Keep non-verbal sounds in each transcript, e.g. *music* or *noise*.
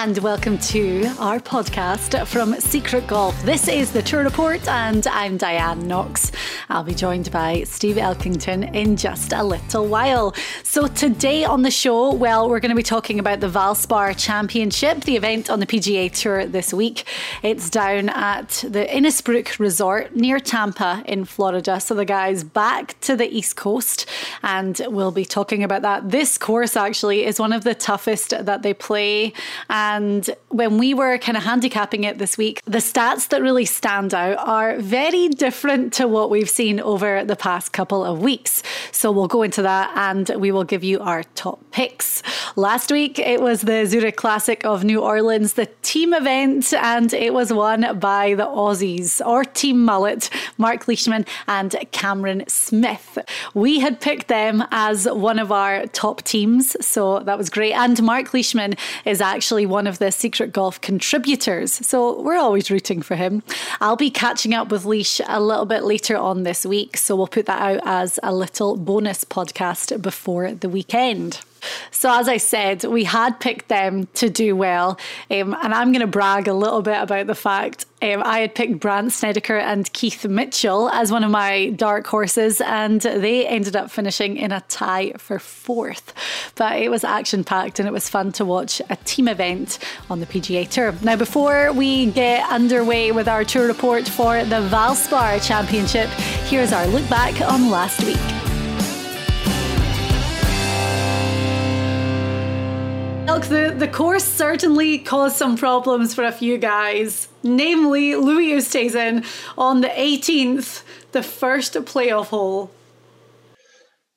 And welcome to our podcast from Secret Golf. This is the Tour Report and I'm Diane Knox. I'll be joined by Steve Elkington in just a little while. So today on the show, well, we're going to be talking about the Valspar Championship, the event on the PGA Tour this week. It's down at the Innisbrook Resort near Tampa in Florida. So the guys back to the East Coast and we'll be talking about that. This course actually is one of the toughest that they play. And when we were kind of handicapping it this week, the stats that really stand out are very different to what we've seen over the past couple of weeks. So we'll go into that and we will give you our top picks. Last week, it was the Zurich Classic of New Orleans, the team event, and it was won by the Aussies, or Team Mullet, Mark Leishman and Cameron Smith. We had picked them as one of our top teams, so that was great. And Mark Leishman is actually one of the Secret Golf contributors, so we're always rooting for him. I'll be catching up with Leish a little bit later on this week, so we'll put that out as a little bonus podcast before the weekend. So, as I said, we had picked them to do well. Um, and I'm going to brag a little bit about the fact um, I had picked Brandt Snedeker and Keith Mitchell as one of my dark horses, and they ended up finishing in a tie for fourth. But it was action packed and it was fun to watch a team event on the PGA Tour. Now, before we get underway with our tour report for the Valspar Championship, here's our look back on last week. Look, the, the course certainly caused some problems for a few guys, namely Louis Oosthuizen on the 18th, the first playoff hole.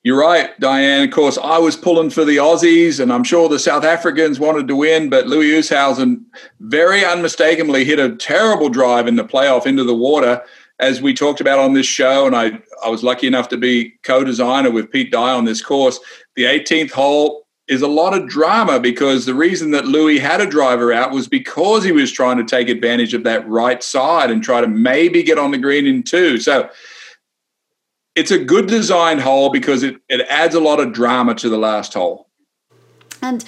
You're right, Diane. Of course, I was pulling for the Aussies, and I'm sure the South Africans wanted to win, but Louis Oosthuizen very unmistakably hit a terrible drive in the playoff into the water, as we talked about on this show. And I, I was lucky enough to be co-designer with Pete Dye on this course. The 18th hole, is a lot of drama because the reason that Louis had a driver out was because he was trying to take advantage of that right side and try to maybe get on the green in two. So it's a good design hole because it, it adds a lot of drama to the last hole. And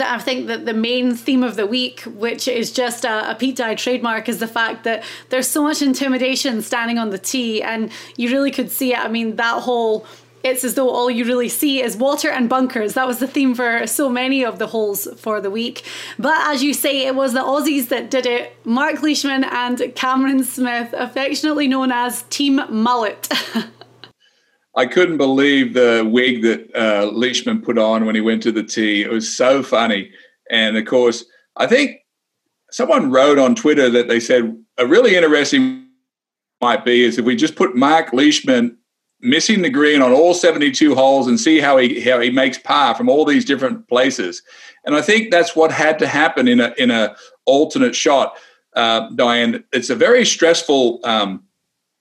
I think that the main theme of the week, which is just a, a Pete Dye trademark, is the fact that there's so much intimidation standing on the tee, and you really could see it. I mean, that whole it's as though all you really see is water and bunkers. That was the theme for so many of the holes for the week. But as you say, it was the Aussies that did it. Mark Leishman and Cameron Smith, affectionately known as Team Mullet. *laughs* I couldn't believe the wig that uh, Leishman put on when he went to the tee. It was so funny. And of course, I think someone wrote on Twitter that they said a really interesting might be is if we just put Mark Leishman missing the green on all 72 holes and see how he how he makes par from all these different places. And I think that's what had to happen in a in a alternate shot. Uh, Diane, it's a very stressful um,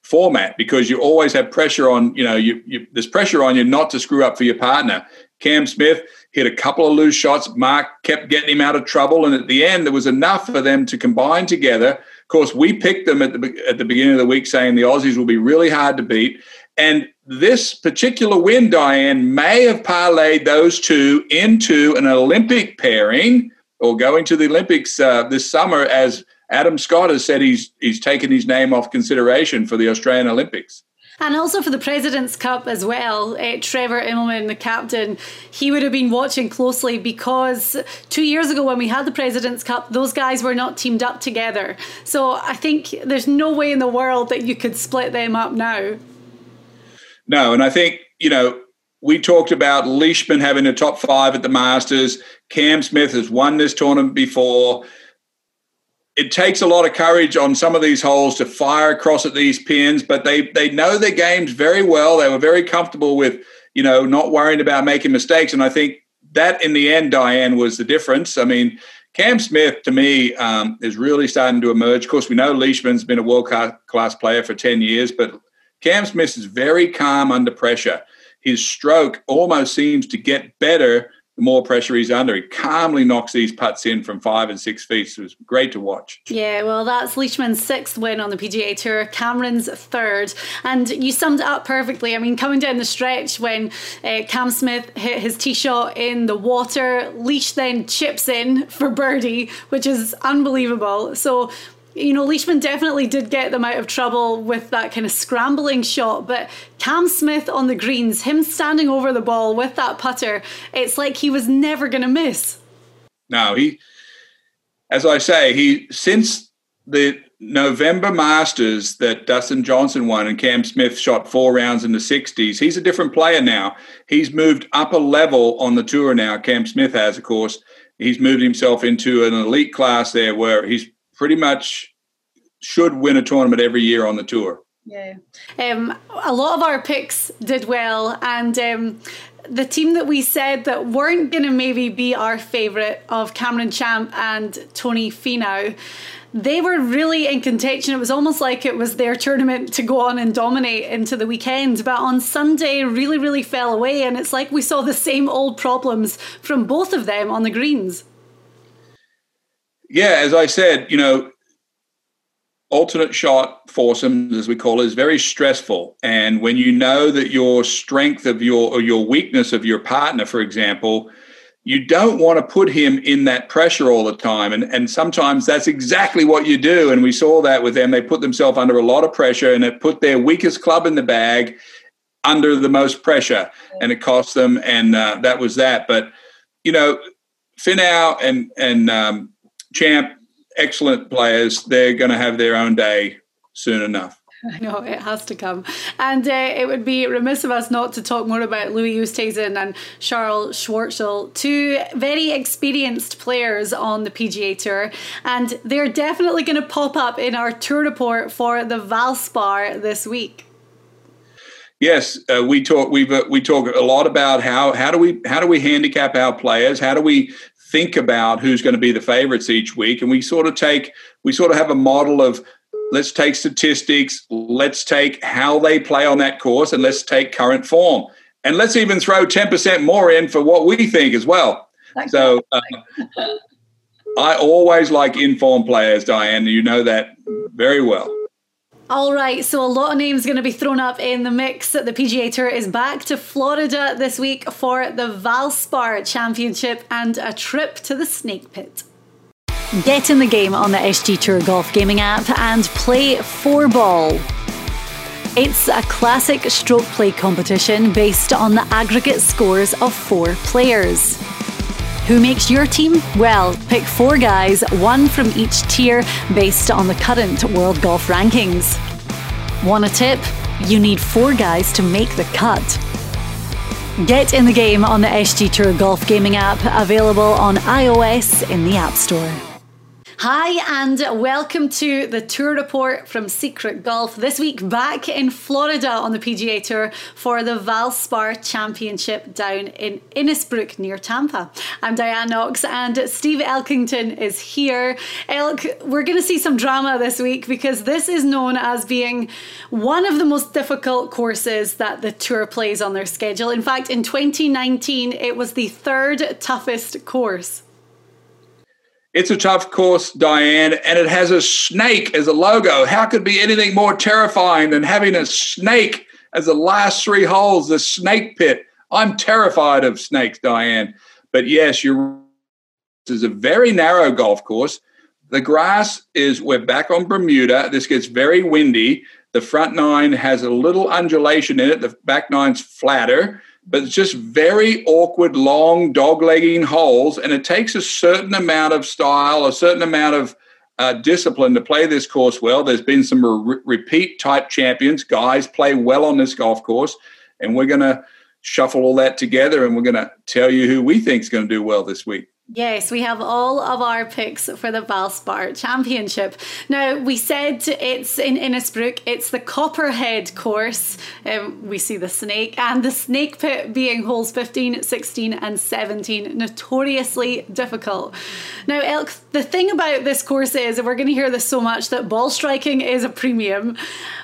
format because you always have pressure on you know you, you, there's pressure on you not to screw up for your partner. Cam Smith hit a couple of loose shots. Mark kept getting him out of trouble, and at the end there was enough for them to combine together. Of course, we picked them at the at the beginning of the week, saying the Aussies will be really hard to beat. And this particular win, Diane, may have parlayed those two into an Olympic pairing or going to the Olympics uh, this summer as Adam Scott has said he's he's taken his name off consideration for the Australian Olympics. And also for the President's Cup as well, uh, Trevor Immelman, the captain, he would have been watching closely because two years ago when we had the President's Cup, those guys were not teamed up together. So I think there's no way in the world that you could split them up now. No, and I think, you know, we talked about Leishman having a top five at the Masters. Cam Smith has won this tournament before it takes a lot of courage on some of these holes to fire across at these pins, but they they know their games very well. They were very comfortable with you know not worrying about making mistakes, and I think that in the end, Diane was the difference. I mean, Cam Smith to me um, is really starting to emerge. Of course, we know Leishman's been a world class player for ten years, but Cam Smith is very calm under pressure. His stroke almost seems to get better the more pressure he's under. He calmly knocks these putts in from five and six feet. So it was great to watch. Yeah, well, that's Leishman's sixth win on the PGA Tour, Cameron's third. And you summed it up perfectly. I mean, coming down the stretch when uh, Cam Smith hit his tee shot in the water, Leish then chips in for birdie, which is unbelievable. So you know, Leishman definitely did get them out of trouble with that kind of scrambling shot, but Cam Smith on the greens, him standing over the ball with that putter, it's like he was never going to miss. No, he, as I say, he since the November Masters that Dustin Johnson won and Cam Smith shot four rounds in the 60s, he's a different player now. He's moved up a level on the tour now. Cam Smith has, of course. He's moved himself into an elite class there where he's pretty much should win a tournament every year on the tour. Yeah. Um, a lot of our picks did well, and um, the team that we said that weren't going to maybe be our favourite of Cameron Champ and Tony Finau, they were really in contention. It was almost like it was their tournament to go on and dominate into the weekend. But on Sunday, really, really fell away. And it's like we saw the same old problems from both of them on the greens yeah, as I said, you know, alternate shot foursomes, as we call it, is very stressful. And when you know that your strength of your or your weakness of your partner, for example, you don't want to put him in that pressure all the time. And, and sometimes that's exactly what you do. And we saw that with them. They put themselves under a lot of pressure and it put their weakest club in the bag under the most pressure. And it cost them. And uh, that was that. But, you know, Finau and, and um, Champ, excellent players. They're going to have their own day soon enough. I know it has to come, and uh, it would be remiss of us not to talk more about Louis Oosthuizen and Charles Schwartzel, two very experienced players on the PGA Tour, and they're definitely going to pop up in our tour report for the Valspar this week. Yes, uh, we talk. We uh, we talk a lot about how how do we how do we handicap our players? How do we think about who's going to be the favorites each week and we sort of take we sort of have a model of let's take statistics let's take how they play on that course and let's take current form. And let's even throw 10% more in for what we think as well. So uh, i always like informed players diane you know that very well all right, so a lot of names going to be thrown up in the mix. The PGA Tour is back to Florida this week for the Valspar Championship and a trip to the Snake Pit. Get in the game on the SG Tour Golf Gaming app and play four ball. It's a classic stroke play competition based on the aggregate scores of four players. Who makes your team? Well, pick four guys, one from each tier, based on the current World Golf Rankings. Want a tip? You need four guys to make the cut. Get in the game on the SG Tour Golf Gaming app, available on iOS in the App Store. Hi, and welcome to the tour report from Secret Golf. This week, back in Florida on the PGA Tour for the Valspar Championship down in Innisbrook near Tampa. I'm Diane Knox, and Steve Elkington is here. Elk, we're going to see some drama this week because this is known as being one of the most difficult courses that the tour plays on their schedule. In fact, in 2019, it was the third toughest course. It's a tough course, Diane, and it has a snake as a logo. How could be anything more terrifying than having a snake as the last three holes, the snake pit? I'm terrified of snakes, Diane. But yes, you're this is a very narrow golf course. The grass is, we're back on Bermuda. This gets very windy. The front nine has a little undulation in it. The back nine's flatter, but it's just very awkward, long, dog-legging holes. And it takes a certain amount of style, a certain amount of uh, discipline to play this course well. There's been some re- repeat type champions. Guys play well on this golf course. And we're going to shuffle all that together and we're going to tell you who we think is going to do well this week. Yes, we have all of our picks for the Valspar Championship. Now, we said it's in Innisbrook, it's the Copperhead course. Um, we see the snake and the snake pit being holes 15, 16, and 17, notoriously difficult. Now, Elk, the thing about this course is, and we're going to hear this so much, that ball striking is a premium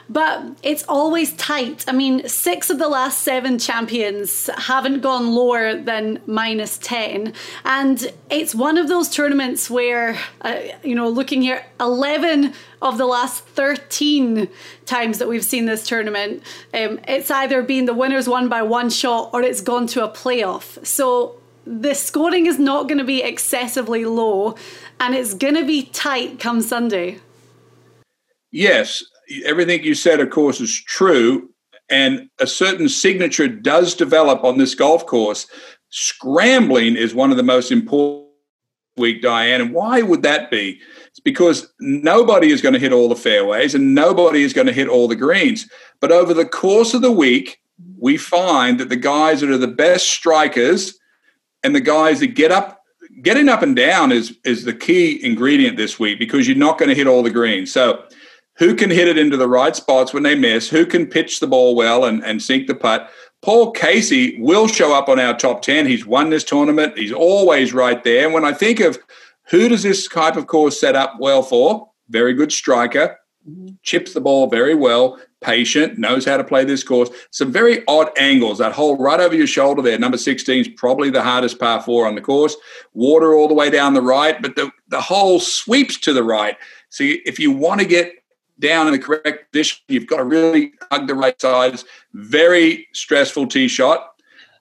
but it's always tight. I mean, six of the last seven champions haven't gone lower than minus 10. And it's one of those tournaments where, uh, you know, looking here, 11 of the last 13 times that we've seen this tournament, um, it's either been the winners won by one shot or it's gone to a playoff. So the scoring is not going to be excessively low and it's going to be tight come Sunday. Yes, everything you said, of course, is true. And a certain signature does develop on this golf course. Scrambling is one of the most important week, Diane. And why would that be? It's because nobody is going to hit all the fairways and nobody is going to hit all the greens. But over the course of the week, we find that the guys that are the best strikers and the guys that get up getting up and down is is the key ingredient this week because you're not going to hit all the greens. So who can hit it into the right spots when they miss, who can pitch the ball well and, and sink the putt. Paul Casey will show up on our top 10. He's won this tournament. He's always right there. And when I think of who does this type of course set up well for, very good striker, chips the ball very well, patient, knows how to play this course. Some very odd angles. That hole right over your shoulder there, number 16 is probably the hardest par four on the course. Water all the way down the right, but the, the hole sweeps to the right. So if you want to get down in the correct position. You've got to really hug the right sides. Very stressful tee shot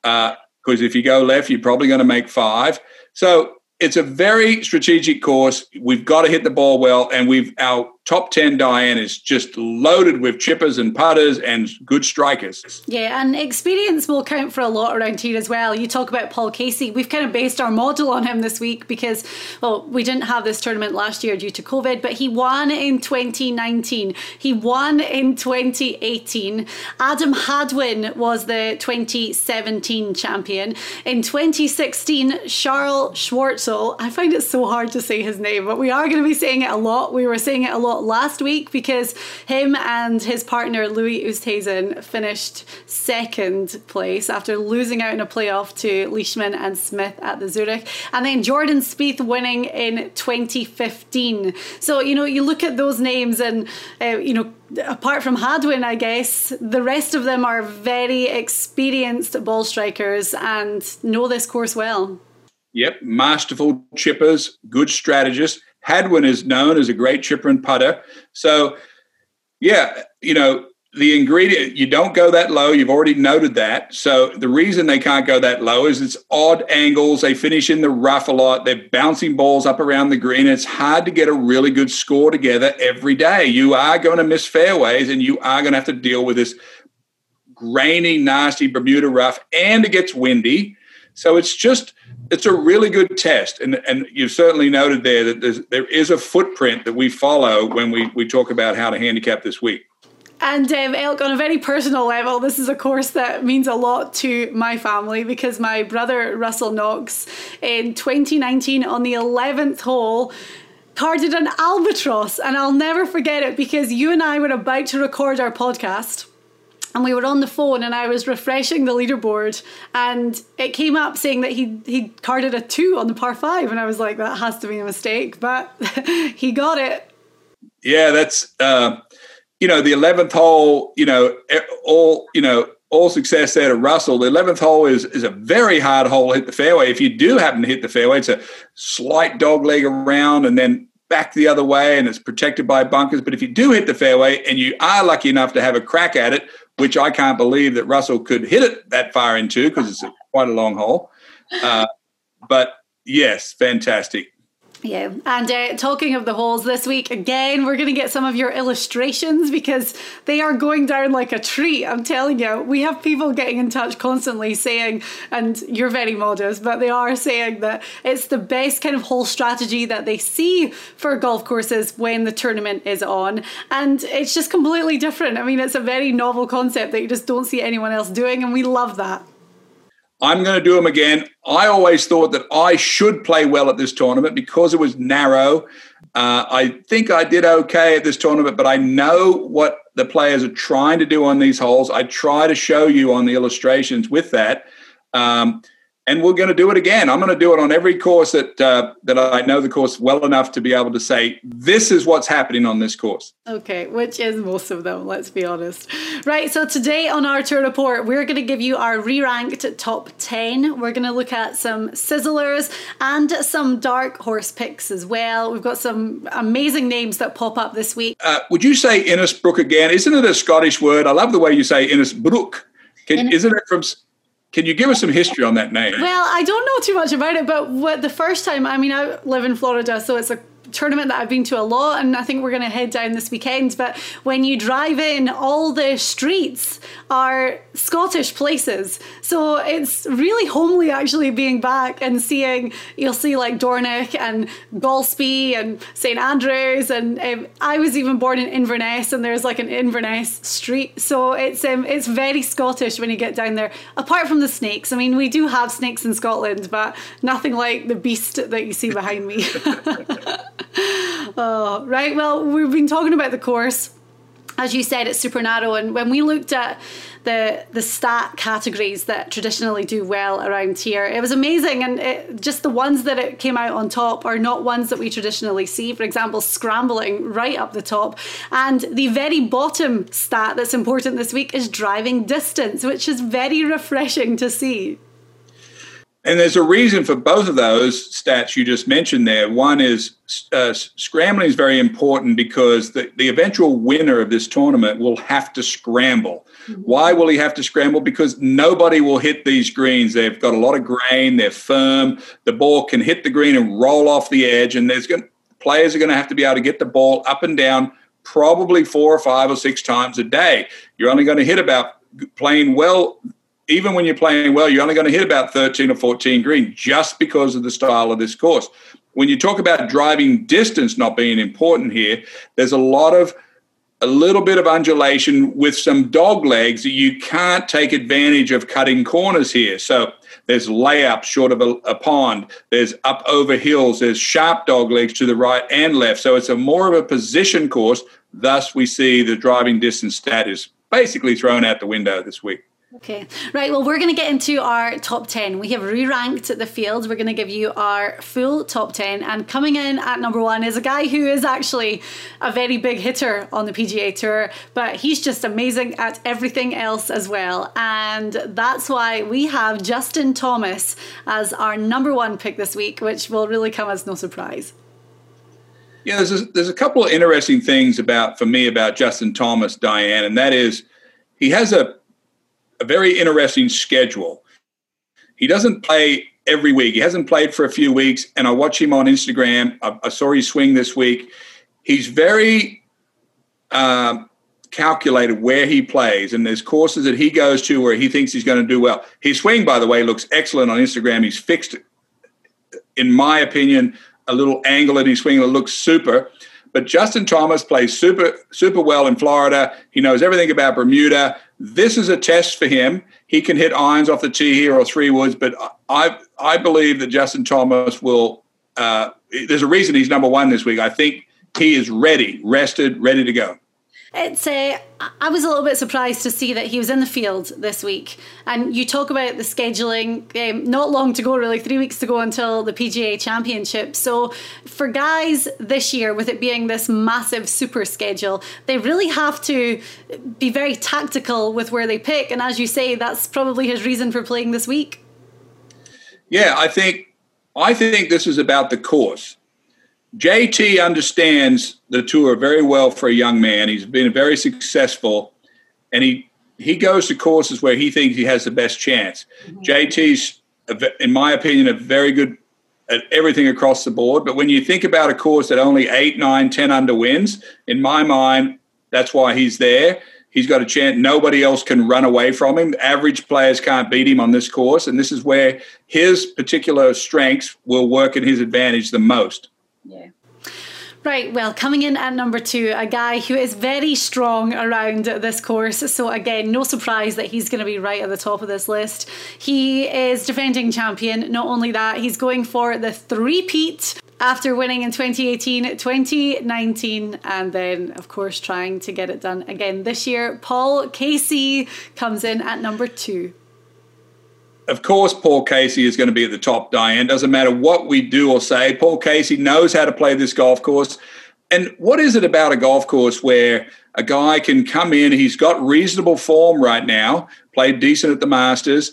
because uh, if you go left, you're probably going to make five. So it's a very strategic course. We've got to hit the ball well, and we've our top 10 Diane is just loaded with chippers and putters and good strikers. Yeah, and experience will count for a lot around here as well. You talk about Paul Casey. We've kind of based our model on him this week because, well, we didn't have this tournament last year due to COVID, but he won in 2019. He won in 2018. Adam Hadwin was the 2017 champion. In 2016, Charles Schwartzel, I find it so hard to say his name, but we are going to be saying it a lot. We were saying it a lot last week because him and his partner Louis Oosthuizen finished second place after losing out in a playoff to Leishman and Smith at the Zurich. And then Jordan Spieth winning in 2015. So, you know, you look at those names and, uh, you know, apart from Hadwin, I guess, the rest of them are very experienced ball strikers and know this course well. Yep, masterful chippers, good strategists. Hadwin is known as a great chipper and putter. So, yeah, you know, the ingredient, you don't go that low. You've already noted that. So, the reason they can't go that low is it's odd angles. They finish in the rough a lot. They're bouncing balls up around the green. It's hard to get a really good score together every day. You are going to miss fairways and you are going to have to deal with this grainy, nasty Bermuda rough, and it gets windy. So, it's just, it's a really good test, and and you've certainly noted there that there is a footprint that we follow when we we talk about how to handicap this week. And um, Elk, on a very personal level, this is a course that means a lot to my family because my brother Russell Knox in 2019 on the 11th hole carded an albatross, and I'll never forget it because you and I were about to record our podcast and we were on the phone and I was refreshing the leaderboard and it came up saying that he he carded a two on the par five and I was like that has to be a mistake but *laughs* he got it yeah that's uh, you know the 11th hole you know all you know all success there to Russell. The 11th hole is, is a very hard hole hit the fairway. If you do happen to hit the fairway, it's a slight dog leg around and then back the other way and it's protected by bunkers. But if you do hit the fairway and you are lucky enough to have a crack at it, which I can't believe that Russell could hit it that far into because it's quite a long hole. Uh, but yes, fantastic. And uh, talking of the holes this week, again, we're going to get some of your illustrations because they are going down like a treat. I'm telling you, we have people getting in touch constantly saying, and you're very modest, but they are saying that it's the best kind of hole strategy that they see for golf courses when the tournament is on. And it's just completely different. I mean, it's a very novel concept that you just don't see anyone else doing, and we love that. I'm going to do them again. I always thought that I should play well at this tournament because it was narrow. Uh, I think I did okay at this tournament, but I know what the players are trying to do on these holes. I try to show you on the illustrations with that. Um, and we're going to do it again. I'm going to do it on every course that uh, that I know the course well enough to be able to say this is what's happening on this course. Okay, which is most of them. Let's be honest. Right. So today on our tour report, we're going to give you our re-ranked top ten. We're going to look at some sizzlers and some dark horse picks as well. We've got some amazing names that pop up this week. Uh, would you say Innisbrook again? Isn't it a Scottish word? I love the way you say Innisbrook. Can, isn't it from can you give us some history on that name? Well, I don't know too much about it, but what the first time, I mean, I live in Florida, so it's a tournament that I've been to a lot, and I think we're going to head down this weekend. But when you drive in, all the streets are Scottish places. So it's really homely actually being back and seeing, you'll see like Dornoch and Golspie and St Andrews. And um, I was even born in Inverness, and there's like an Inverness street. So it's, um, it's very Scottish when you get down there, apart from the snakes. I mean, we do have snakes in Scotland, but nothing like the beast that you see behind me. *laughs* *laughs* oh, right. Well, we've been talking about the course. As you said, it's super narrow, and when we looked at the the stat categories that traditionally do well around here, it was amazing. And it, just the ones that it came out on top are not ones that we traditionally see. For example, scrambling right up the top, and the very bottom stat that's important this week is driving distance, which is very refreshing to see. And there's a reason for both of those stats you just mentioned there. One is uh, scrambling is very important because the, the eventual winner of this tournament will have to scramble. Mm-hmm. Why will he have to scramble? Because nobody will hit these greens. They've got a lot of grain, they're firm, the ball can hit the green and roll off the edge, and there's going players are going to have to be able to get the ball up and down probably four or five or six times a day. You're only going to hit about playing well even when you're playing well, you're only going to hit about 13 or 14 green just because of the style of this course. When you talk about driving distance not being important here, there's a lot of a little bit of undulation with some dog legs. You can't take advantage of cutting corners here. So there's layups short of a, a, pond. There's up over hills. There's sharp dog legs to the right and left. So it's a more of a position course. Thus, we see the driving distance stat is basically thrown out the window this week. Okay, right. Well, we're going to get into our top 10. We have re ranked the fields. We're going to give you our full top 10. And coming in at number one is a guy who is actually a very big hitter on the PGA Tour, but he's just amazing at everything else as well. And that's why we have Justin Thomas as our number one pick this week, which will really come as no surprise. Yeah, there's a, there's a couple of interesting things about for me about Justin Thomas, Diane, and that is he has a a very interesting schedule. He doesn't play every week. He hasn't played for a few weeks, and I watch him on Instagram. I, I saw his swing this week. He's very um, calculated where he plays, and there's courses that he goes to where he thinks he's going to do well. His swing, by the way, looks excellent on Instagram. He's fixed, in my opinion, a little angle in his swing that looks super. But Justin Thomas plays super super well in Florida. He knows everything about Bermuda. This is a test for him. He can hit irons off the tee here or three woods, but I I believe that Justin Thomas will. Uh, there's a reason he's number one this week. I think he is ready, rested, ready to go. It's. I was a little bit surprised to see that he was in the field this week. And you talk about the scheduling, um, not long to go, really, three weeks to go until the PGA Championship. So, for guys this year, with it being this massive super schedule, they really have to be very tactical with where they pick. And as you say, that's probably his reason for playing this week. Yeah, I think I think this is about the course. JT understands the tour very well for a young man. He's been very successful, and he he goes to courses where he thinks he has the best chance. Mm-hmm. JT's, in my opinion, a very good at everything across the board. But when you think about a course that only eight, nine, ten under wins, in my mind, that's why he's there. He's got a chance. Nobody else can run away from him. Average players can't beat him on this course. And this is where his particular strengths will work in his advantage the most. Yeah. Right, well, coming in at number two, a guy who is very strong around this course. So, again, no surprise that he's going to be right at the top of this list. He is defending champion. Not only that, he's going for the three-peat after winning in 2018, 2019, and then, of course, trying to get it done again this year. Paul Casey comes in at number two of course, Paul Casey is going to be at the top, Diane. Doesn't matter what we do or say. Paul Casey knows how to play this golf course. And what is it about a golf course where a guy can come in, he's got reasonable form right now, played decent at the Masters.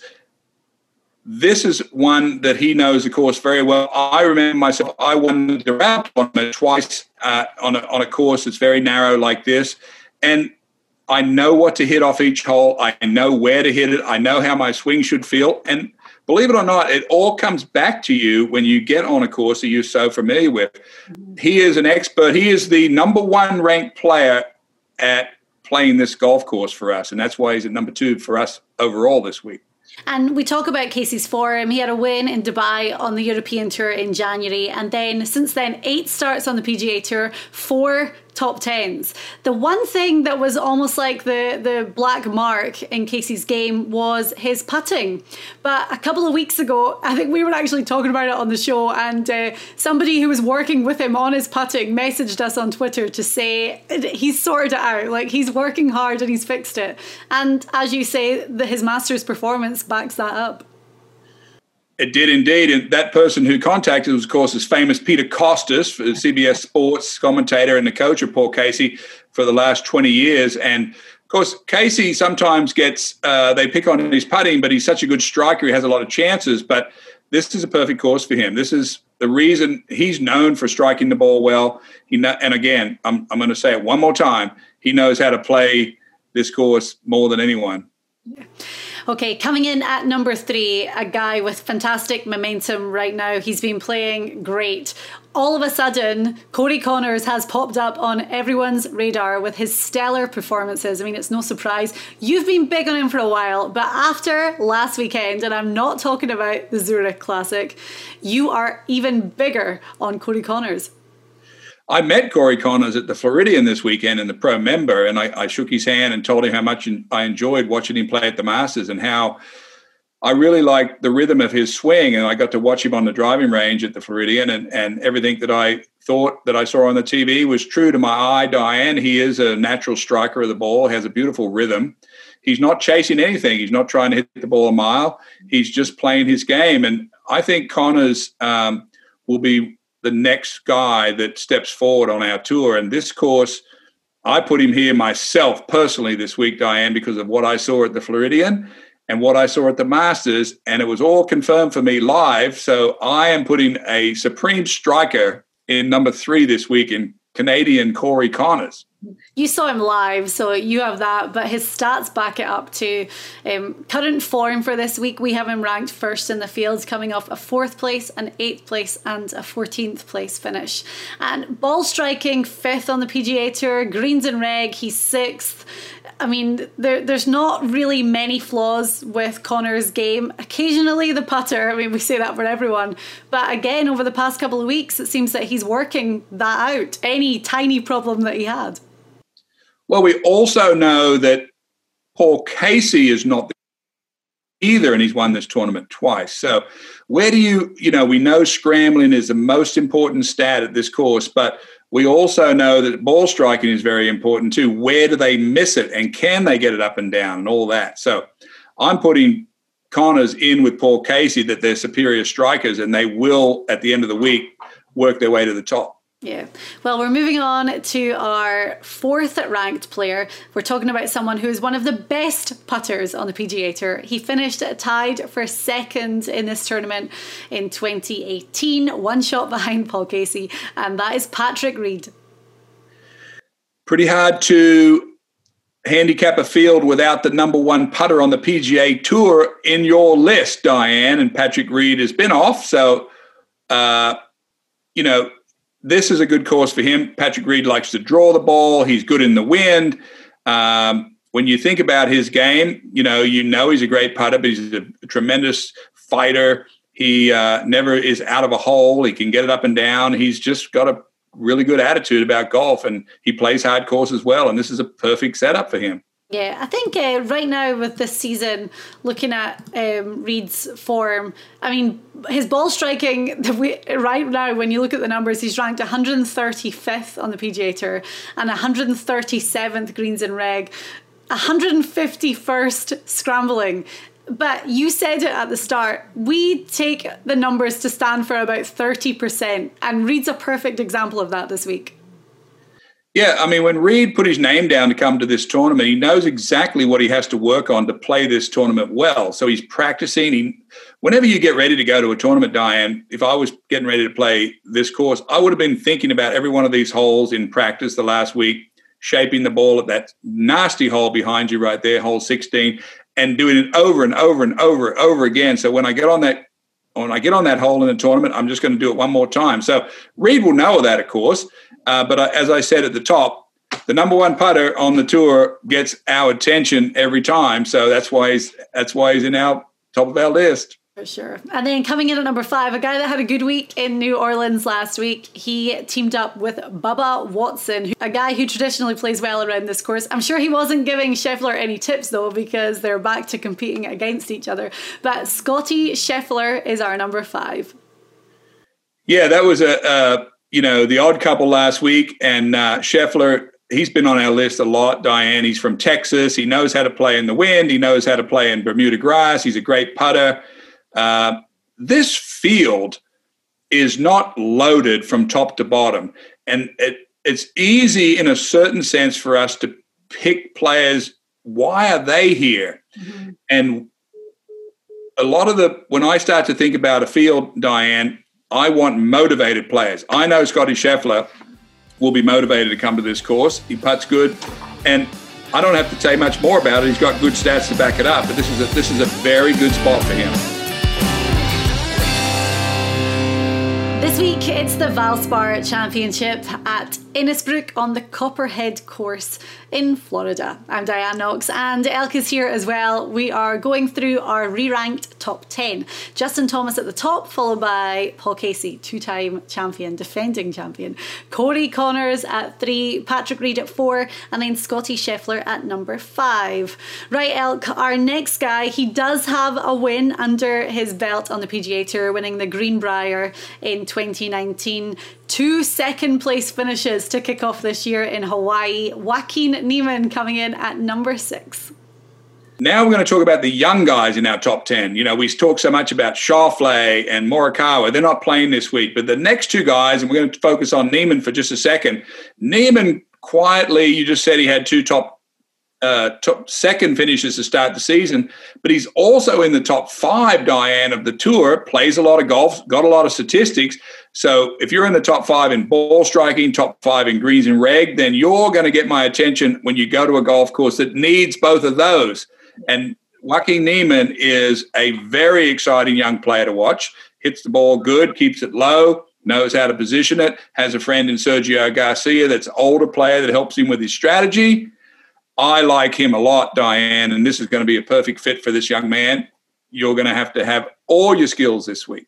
This is one that he knows the course very well. I remember myself, I won the Doral tournament twice uh, on, a, on a course that's very narrow like this. And I know what to hit off each hole. I know where to hit it. I know how my swing should feel. And believe it or not, it all comes back to you when you get on a course that you're so familiar with. Mm-hmm. He is an expert. He is the number one ranked player at playing this golf course for us. And that's why he's at number two for us overall this week. And we talk about Casey's form. He had a win in Dubai on the European Tour in January, and then since then, eight starts on the PGA Tour, four top tens. The one thing that was almost like the, the black mark in Casey's game was his putting. But a couple of weeks ago, I think we were actually talking about it on the show, and uh, somebody who was working with him on his putting messaged us on Twitter to say he's sorted it out. Like he's working hard and he's fixed it. And as you say, the, his Masters performance backs that up. It did indeed. And that person who contacted was, of course, is famous Peter Kostis, CBS Sports commentator and the coach of Paul Casey for the last 20 years. And of course, Casey sometimes gets, uh, they pick on his putting, but he's such a good striker. He has a lot of chances. But this is a perfect course for him. This is the reason he's known for striking the ball well. He and again, I'm, I'm going to say it one more time. He knows how to play this course more than anyone. Yeah. Okay, coming in at number three, a guy with fantastic momentum right now. He's been playing great. All of a sudden, Corey Conners has popped up on everyone's radar with his stellar performances. I mean, it's no surprise. You've been big on him for a while, but after last weekend, and I'm not talking about the Zurich Classic, you are even bigger on Corey Conners. I met Corey Conners at the Floridian this weekend in the pro member, and I, I, shook his hand and told him how much I enjoyed watching him play at the Masters and how I really liked the rhythm of his swing. And I got to watch him on the driving range at the Floridian, and, and everything that I thought that I saw on the TV was true to my eye, Diane. He is a natural striker of the ball, has a beautiful rhythm. He's not chasing anything. He's not trying to hit the ball a mile. He's just playing his game. And I think Conners um, will be the next guy that steps forward on our tour. And this course, I put him here myself personally this week, Diane, because of what I saw at the Floridian and what I saw at the Masters. And it was all confirmed for me live. So I am putting a supreme striker in number three this week in Canadian Corey Conners. You saw him live, so you have that, but his stats back it up to um, current form for this week. We have him ranked first in the fields, coming off a fourth place, an eighth place, and a 14th place finish. And ball striking, fifth on the PGA Tour, greens and reg, he's sixth. I mean, there, there's not really many flaws with Connor's game. Occasionally, the putter, I mean, we say that for everyone. But again, over the past couple of weeks, it seems that he's working that out, any tiny problem that he had. Well, we also know that Paul Casey is not either, and he's won this tournament twice. So, where do you, you know, we know scrambling is the most important stat at this course, but we also know that ball striking is very important too. Where do they miss it and can they get it up and down and all that? So I'm putting Conners in with Paul Casey that they're superior strikers and they will, at the end of the week, work their way to the top. Yeah. Well, we're moving on to our fourth ranked player. We're talking about someone who is one of the best putters on the PGA Tour. He finished tied for second in this tournament in 2018, one shot behind Paul Casey, and that is Patrick Reed. Pretty hard to handicap a field without the number one putter on the PGA Tour in your list, Diane. And Patrick Reed has been off, so uh, you know, this is a good course for him. Patrick Reed likes to draw the ball. He's good in the wind. Um, when you think about his game, you know, you know he's a great putter, but he's a, tremendous fighter. He uh, never is out of a hole. He can get it up and down. He's just got a really good attitude about golf, and he plays hard courses well. And this is a perfect setup for him. Yeah, I think uh, right now with this season, looking at um, Reed's form, I mean, his ball striking, *laughs* right now, when you look at the numbers, he's ranked 135th on the PGA Tour and 137th greens and reg, 151st scrambling. But you said it at the start. We take the numbers to stand for about 30%, and Reed's a perfect example of that this week. Yeah, I mean, when Reed put his name down to come to this tournament, he knows exactly what he has to work on to play this tournament well. So he's practicing. He, whenever you get ready to go to a tournament, Diane, if I was getting ready to play this course, I would have been thinking about every one of these holes in practice the last week, shaping the ball at that nasty hole behind you right there, hole 16, and doing it over and over and over and over again. So when I get on that when I get on that hole in the tournament, I'm just going to do it one more time. So Reed will know of that, of course. Uh, but as I said at the top, the number one putter on the tour gets our attention every time. So that's why he's that's why he's in our top of our list. For sure. And then coming in at number five, a guy that had a good week in New Orleans last week. He teamed up with Bubba Watson, a guy who traditionally plays well around this course. I'm sure he wasn't giving Scheffler any tips though, because they're back to competing against each other. But Scotty Scheffler is our number five. Yeah, that was a, a you know, the odd couple last week, and uh, Scheffler, he's been on our list a lot. Diane, he's from Texas. He knows how to play in the wind. He knows how to play in Bermuda grass. He's a great putter. Uh, this field is not loaded from top to bottom, and it, it's easy in a certain sense for us to pick players. Why are they here? Mm-hmm. And a lot of the when I start to think about a field, Diane, I want motivated players. I know Scotty Scheffler will be motivated to come to this course. He puts good, and I don't have to say much more about it. He's got good stats to back it up. But this is a, this is a very good spot for him. This week it's the Valspar Championship at Innisbrook on the Copperhead course in Florida. I'm Diane Knox and Elk is here as well. We are going through our re ranked top 10. Justin Thomas at the top, followed by Paul Casey, two time champion, defending champion. Corey Conners at three, Patrick Reed at four, and then Scotty Scheffler at number five. Right, Elk, our next guy, he does have a win under his belt on the PGA Tour, winning the Greenbrier in 2019 two second place finishes to kick off this year in Hawaii. Joaquin Niemann coming in at number six. Now we're going to talk about the young guys in our top 10. You know, we talk so much about Schauffele and Morikawa. They're not playing this week, but the next two guys, and we're going to focus on Niemann for just a second. Niemann quietly, you just said he had two top uh, top second finishes to start the season, but he's also in the top five, Diane, of the tour, plays a lot of golf, got a lot of statistics. So if you're in the top five in ball striking, top five in greens and reg, then you're going to get my attention when you go to a golf course that needs both of those. And Joaquin Niemann is a very exciting young player to watch. Hits the ball good, keeps it low, knows how to position it, has a friend in Sergio Garcia that's older player that helps him with his strategy I like him a lot, Diane, and this is going to be a perfect fit for this young man. You're going to have to have all your skills this week.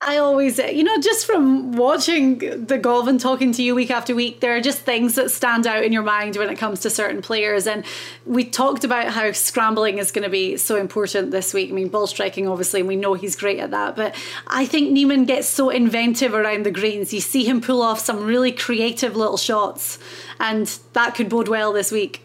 I always, you know, just from watching the golf and talking to you week after week, there are just things that stand out in your mind when it comes to certain players. And we talked about how scrambling is going to be so important this week. I mean, ball striking, obviously, we know he's great at that. But I think Niemann gets so inventive around the greens. You see him pull off some really creative little shots, and that could bode well this week.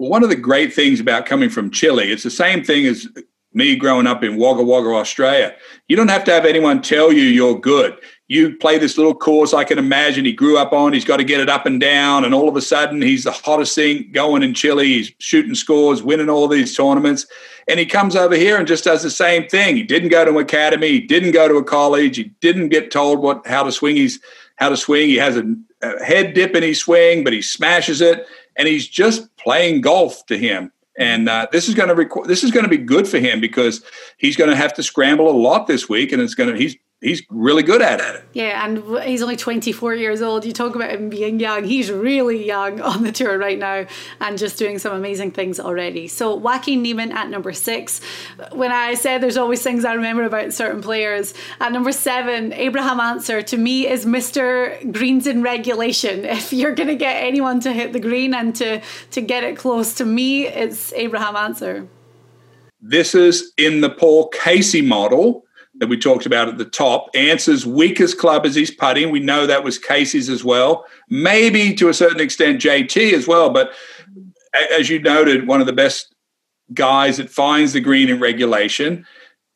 One of the great things about coming from Chile, it's the same thing as me growing up in Wagga Wagga, Australia. You don't have to have anyone tell you you're good. You play this little course I can imagine he grew up on. He's got to get it up and down. And all of a sudden, he's the hottest thing going in Chile. He's shooting scores, winning all these tournaments. And he comes over here and just does the same thing. He didn't go to an academy. He didn't go to a college. He didn't get told what how to swing. He's how to swing. He has a, a head dip in his swing, but he smashes it and he's just playing golf to him. And uh, this is going to. This is going to be good for him because he's going to have to scramble a lot this week, and it's going to. He's he's really good at it. Yeah, and he's only 24 years old. You talk about him being young. He's really young *laughs* on the tour right now and just doing some amazing things already. So, Joaquin Niemann at number six. When I said there's always things I remember about certain players, at number seven, Abraham Ancer to me is Mr. Greens in regulation. *laughs* If you're going to get anyone to hit the green and to, to get it close to me, it's Abraham Ancer. This is in the Paul Casey model that we talked about at the top. Ancer's weakest club is his putting. We know that was Casey's as well. Maybe to a certain extent JT as well. But as you noted, one of the best guys that finds the green in regulation.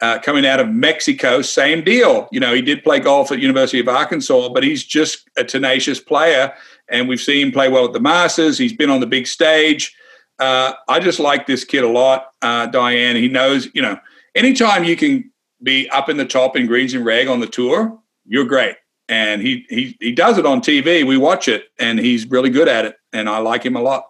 Uh, coming out of Mexico, same deal. You know, he did play golf at University of Arkansas, but he's just a tenacious player, and we've seen him play well at the Masters. He's been on the big stage. Uh, I just like this kid a lot, uh, Diane. He knows, you know, anytime you can be up in the top in greens and reg on the tour, you're great. And he he he does it on TV. We watch it, and he's really good at it. And I like him a lot.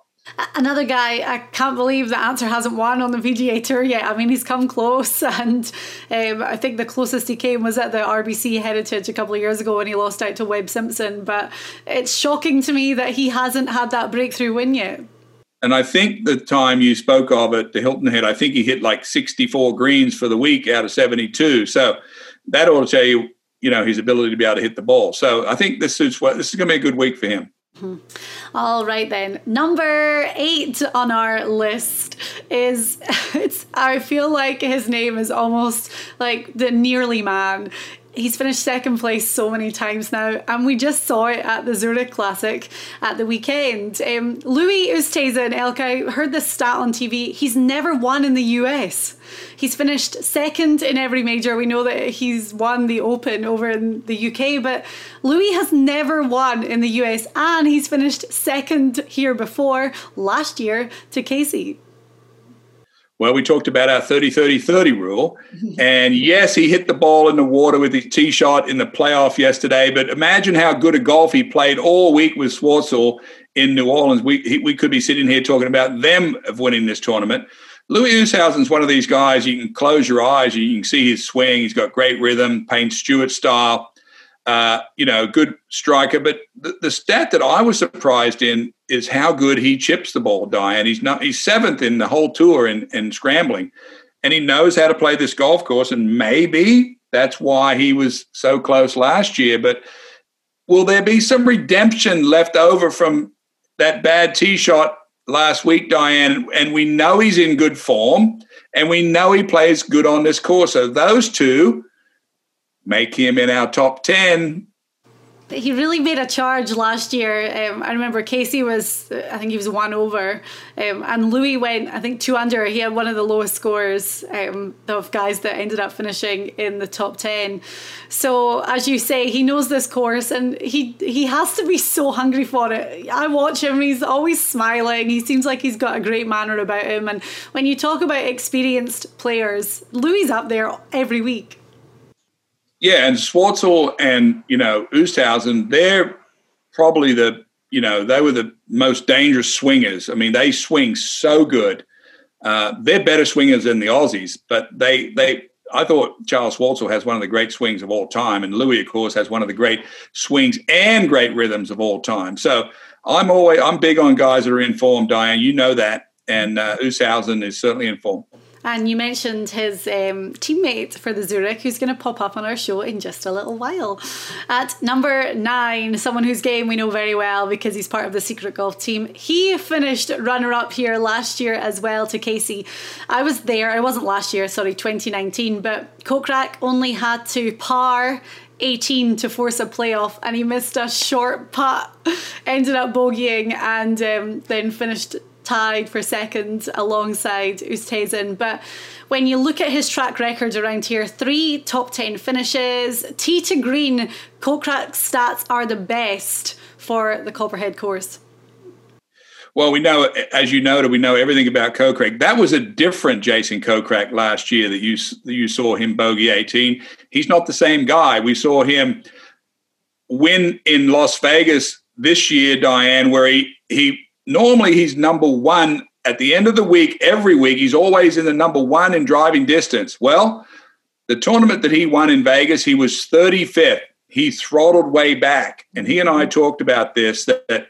Another guy, I can't believe the Ancer hasn't won on the PGA Tour yet. I mean, he's come close, *laughs* and um, I think the closest he came was at the RBC Heritage a couple of years ago when he lost out to Webb Simpson. But it's shocking to me that he hasn't had that breakthrough win yet. And I think the time you spoke of at the Hilton Head, I think he hit like 64 greens for the week out of 72. So that ought to tell you, you know, his ability to be able to hit the ball. So I think this suits what this is going to be a good week for him. Mm-hmm. All right then. Number eight on our list is *laughs* it's I feel like his name is almost like the nearly man he's finished second place so many times now, and we just saw it at the Zurich Classic at the weekend. Um, Louis Oosthuizen, I heard this stat on TV. He's never won in the US. He's finished second in every major. We know that he's won the Open over in the UK, but Louis has never won in the US, and he's finished second here before last year to Casey. Well, we talked about our 30 30 30 rule. *laughs* And yes, he hit the ball in the water with his tee shot in the playoff yesterday. But imagine how good a golf he played all week with Schwartzel in New Orleans. We, he, we could be sitting here talking about them of winning this tournament. Louis Oosthuizen's one of these guys, you can close your eyes, you can see his swing. He's got great rhythm, Payne Stewart style uh, you know, good striker. But the, the, stat that I was surprised in is how good he chips the ball, Diane. He's not he's seventh in the whole tour in, in scrambling. And he knows how to play this golf course. And maybe that's why he was so close last year. But will there be some redemption left over from that bad tee shot last week, Diane? And we know he's in good form and we know he plays good on this course. So those two make him in our top 10 he really made a charge last year. Um, I remember Casey was, I think he was one over, um, and Louis went, I think two under. He had one of the lowest scores um, of guys that ended up finishing in the top ten. So as you say, he knows this course, and he he has to be so hungry for it. I watch him; he's always smiling. He seems like he's got a great manner about him. And when you talk about experienced players, Louis up there every week. Yeah, and Schwartzel and you know Oosthuizen, they're probably the you know they were the most dangerous swingers. I mean, they swing so good. Uh, they're better swingers than the Aussies, but they they. I thought Charles Schwartzel has one of the great swings of all time, and Louis, of course, has one of the great swings and great rhythms of all time. So I'm always I'm big on guys that are in form, Diane. You know that, and uh, Oosthuizen is certainly in form. And you mentioned his um, teammate for the Zurich, who's going to pop up on our show in just a little while. At number nine, someone whose game we know very well because he's part of the secret golf team. He finished runner up here last year as well to Casey. I was there, I wasn't last year, sorry, 2019, but Kokrak only had to par 18 to force a playoff and he missed a short putt, *laughs* ended up bogeying and um, then finished tied for second alongside Oosthuizen. But when you look at his track record around here, three top 10 finishes, tee to green, Kokrak's stats are the best for the Copperhead course. Well, we know, as you noted, we know everything about Kokrak. That was a different Jason Kokrak last year that you you saw him bogey 18. He's not the same guy. We saw him win in Las Vegas this year, Diane, where he he normally he's number one at the end of the week, every week. He's always in the number one in driving distance. Well, the tournament that he won in Vegas, he was 35th. He throttled way back. And he and I talked about this that, that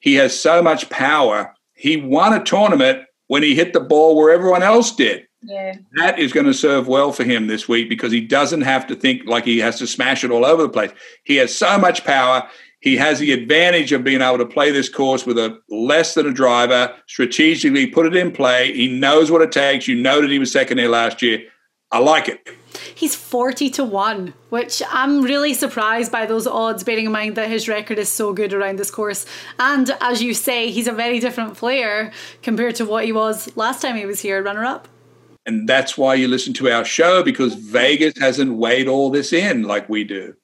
he has so much power. He won a tournament when he hit the ball where everyone else did. Yeah. That is going to serve well for him this week because he doesn't have to think like he has to smash it all over the place. He has so much power. He has the advantage of being able to play this course with a less than a driver, strategically put it in play. He knows what it takes. You know that he was second here last year. I like it. He's 40 to 1, which I'm really surprised by those odds, bearing in mind that his record is so good around this course. And as you say, he's a very different player compared to what he was last time he was here, runner up. And that's why you listen to our show because Vegas hasn't weighed all this in like we do.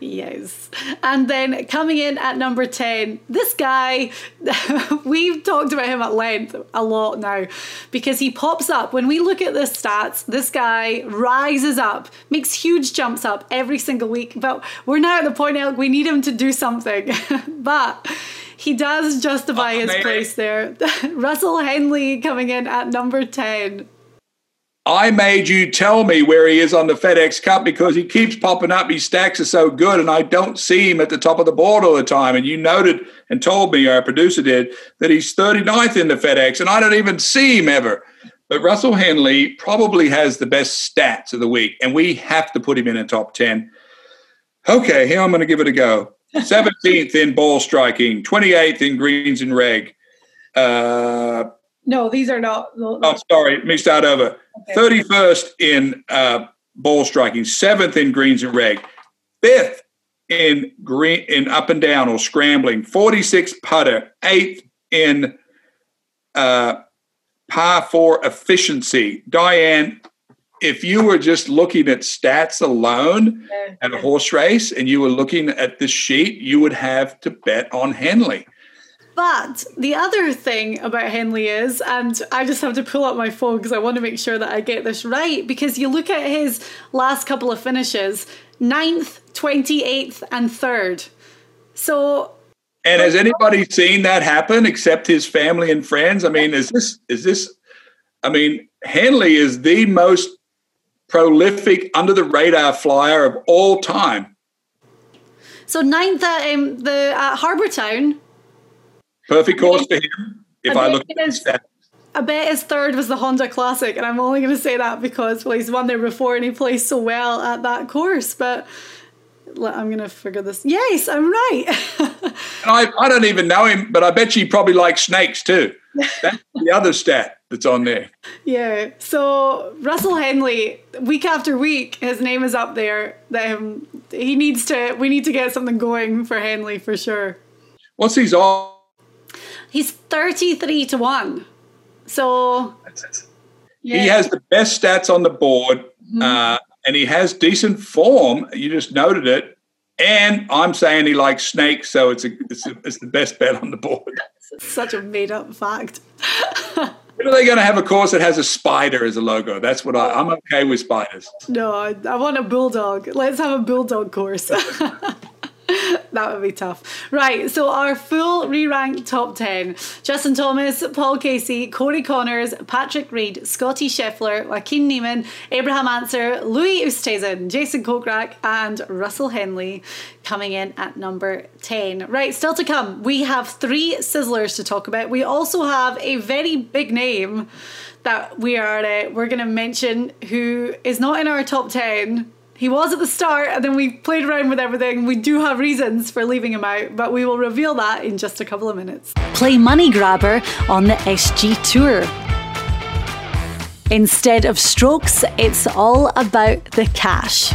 Yes. And then coming in at number 10, this guy, *laughs* we've talked about him at length a lot now because he pops up. When we look at the stats, this guy rises up, makes huge jumps up every single week. But we're now at the point now we need him to do something. *laughs* but he does justify oh, his place there. *laughs* Russell Henley coming in at number 10. I made you tell me where he is on the FedEx Cup because he keeps popping up. His stacks are so good, and I don't see him at the top of the board all the time. And you noted and told me, our producer did, that he's 39th in the FedEx, and I don't even see him ever. But Russell Henley probably has the best stats of the week, and we have to put him in the top 10. Okay, here I'm going to give it a go. *laughs* 17th in ball striking, 28th in greens and reg. Uh, no, these are not. Oh, sorry. Let out start over. Okay. 31st in uh, ball striking, seventh in greens and reg, fifth in green in up and down or scrambling, 46 putter, eighth in uh, par four efficiency. Diane, if you were just looking at stats alone at a horse race and you were looking at this sheet, you would have to bet on Henley. But the other thing about Henley is, and I just have to pull up my phone because I want to make sure that I get this right, because you look at his last couple of finishes ninth, 28th, and third. So. And has anybody seen that happen except his family and friends? I mean, is this, is this, I mean, Henley is the most prolific under the radar flyer of all time. So ninth at um, the at Harbour Town, Perfect course for him. If I, I look at his stats. I bet his third was the Honda Classic, and I'm only going to say that because well, he's won there before and he plays so well at that course. But I'm going to figure this. Yes, I'm right. *laughs* I, I don't even know him, but I bet you probably likes snakes too. That's the *laughs* other stat that's on there. Yeah. So Russell Henley, week after week, his name is up there. That um, he needs to. We need to get something going for Henley for sure. What's his all? He's 33 to 1. So. Yeah. He has the best stats on the board mm-hmm. uh, and he has decent form. You just noted it. And I'm saying he likes snakes, so it's a, it's, a, it's the best bet on the board. Such a made up fact. *laughs* when are they going to have a course that has a spider as a logo? That's what I, I'm okay with spiders. No, I, I want a bulldog. Let's have a bulldog course. *laughs* that would be tough. Right, so our full re-ranked top 10. Justin Thomas, Paul Casey, Corey Conners, Patrick Reed, Scotty Scheffler, Joaquin Niemann, Abraham Ancer, Louis Oosthuizen, Jason Kokrak and Russell Henley coming in at number 10. Right, still to come, we have three sizzlers to talk about. We also have a very big name that we are uh, we're going to mention who is not in our top 10 he was at the start, and then we played around with everything. We do have reasons for leaving him out, but we will reveal that in just a couple of minutes. Play Money Grabber on the SG Tour. Instead of strokes, it's all about the cash.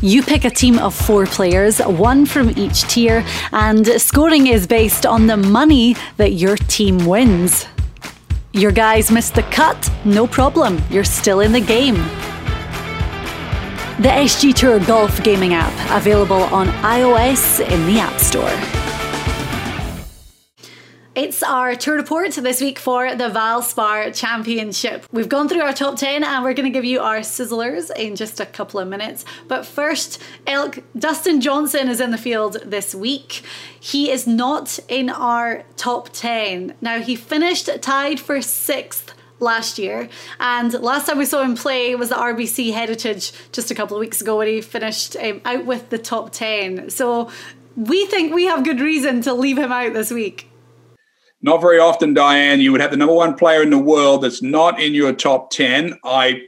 You pick a team of four players, one from each tier, and scoring is based on the money that your team wins. Your guys missed the cut? No problem, you're still in the game. The SG Tour Golf Gaming app, available on iOS in the App Store. It's our tour report this week for the Valspar Championship. We've gone through our top 10 and we're going to give you our sizzlers in just a couple of minutes. But first, Elk, Dustin Johnson is in the field this week. He is not in our top 10. Now, he finished tied for sixth last year. And last time we saw him play was the RBC Heritage just a couple of weeks ago when he finished um, out with the top 10. So we think we have good reason to leave him out this week. Not very often, Diane, you would have the number one player in the world that's not in your top 10. I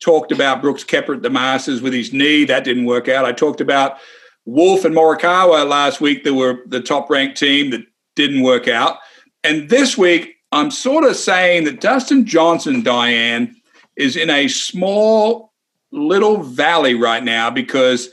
talked about Brooks Koepka at the Masters with his knee. That didn't work out. I talked about Wolff and Morikawa last week. They were the top ranked team that didn't work out. And this week, I'm sort of saying that Dustin Johnson, Diane, is in a small little valley right now because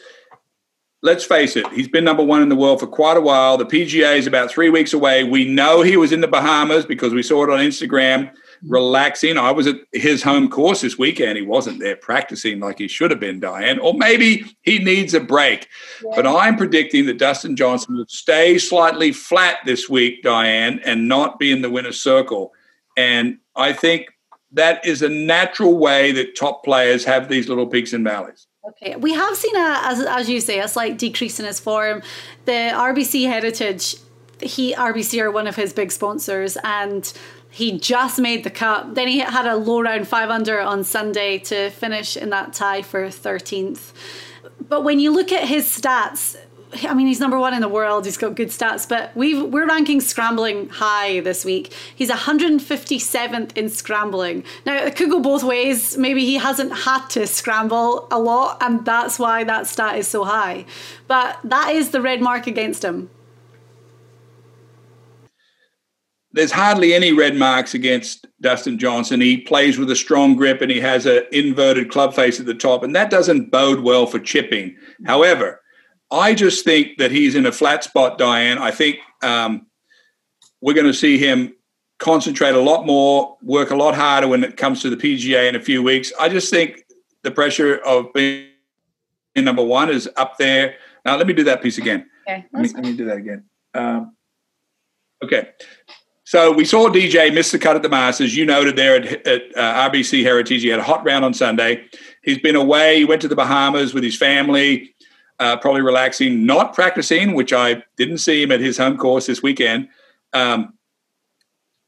let's face it, he's been number one in the world for quite a while. The PGA is about three weeks away. We know he was in the Bahamas because we saw it on Instagram relaxing. I was at his home course this weekend. He wasn't there practicing like he should have been, Diane. Or maybe he needs a break. Yeah. But I'm predicting that Dustin Johnson will stay slightly flat this week, Diane, and not be in the winner's circle. And I think that is a natural way that top players have these little peaks and valleys. Okay, we have seen a, as, as you say, a slight decrease in his form. The RBC Heritage, he RBC are one of his big sponsors, and he just made the cut. Then he had a low round five under on Sunday to finish in that tie for 13th. But when you look at his stats, I mean, he's number one in the world. He's got good stats, but we we're ranking scrambling high this week. He's 157th in scrambling. Now it could go both ways. Maybe he hasn't had to scramble a lot, and that's why that stat is so high. But that is the red mark against him there's hardly any red marks against Dustin Johnson. He plays with a strong grip and he has an inverted club face at the top, and that doesn't bode well for chipping. However, I just think that he's in a flat spot, Diane. I think um, we're going to see him concentrate a lot more, work a lot harder when it comes to the PGA in a few weeks. I just think the pressure of being number one is up there. Now, let me do that piece again. Okay, let, me, let me do that again. Um, okay. So we saw DJ miss the cut at the Masters. You noted there at, at uh, RBC Heritage. He had a hot round on Sunday. He's been away. He went to the Bahamas with his family, uh, probably relaxing, not practicing, which I didn't see him at his home course this weekend. Um,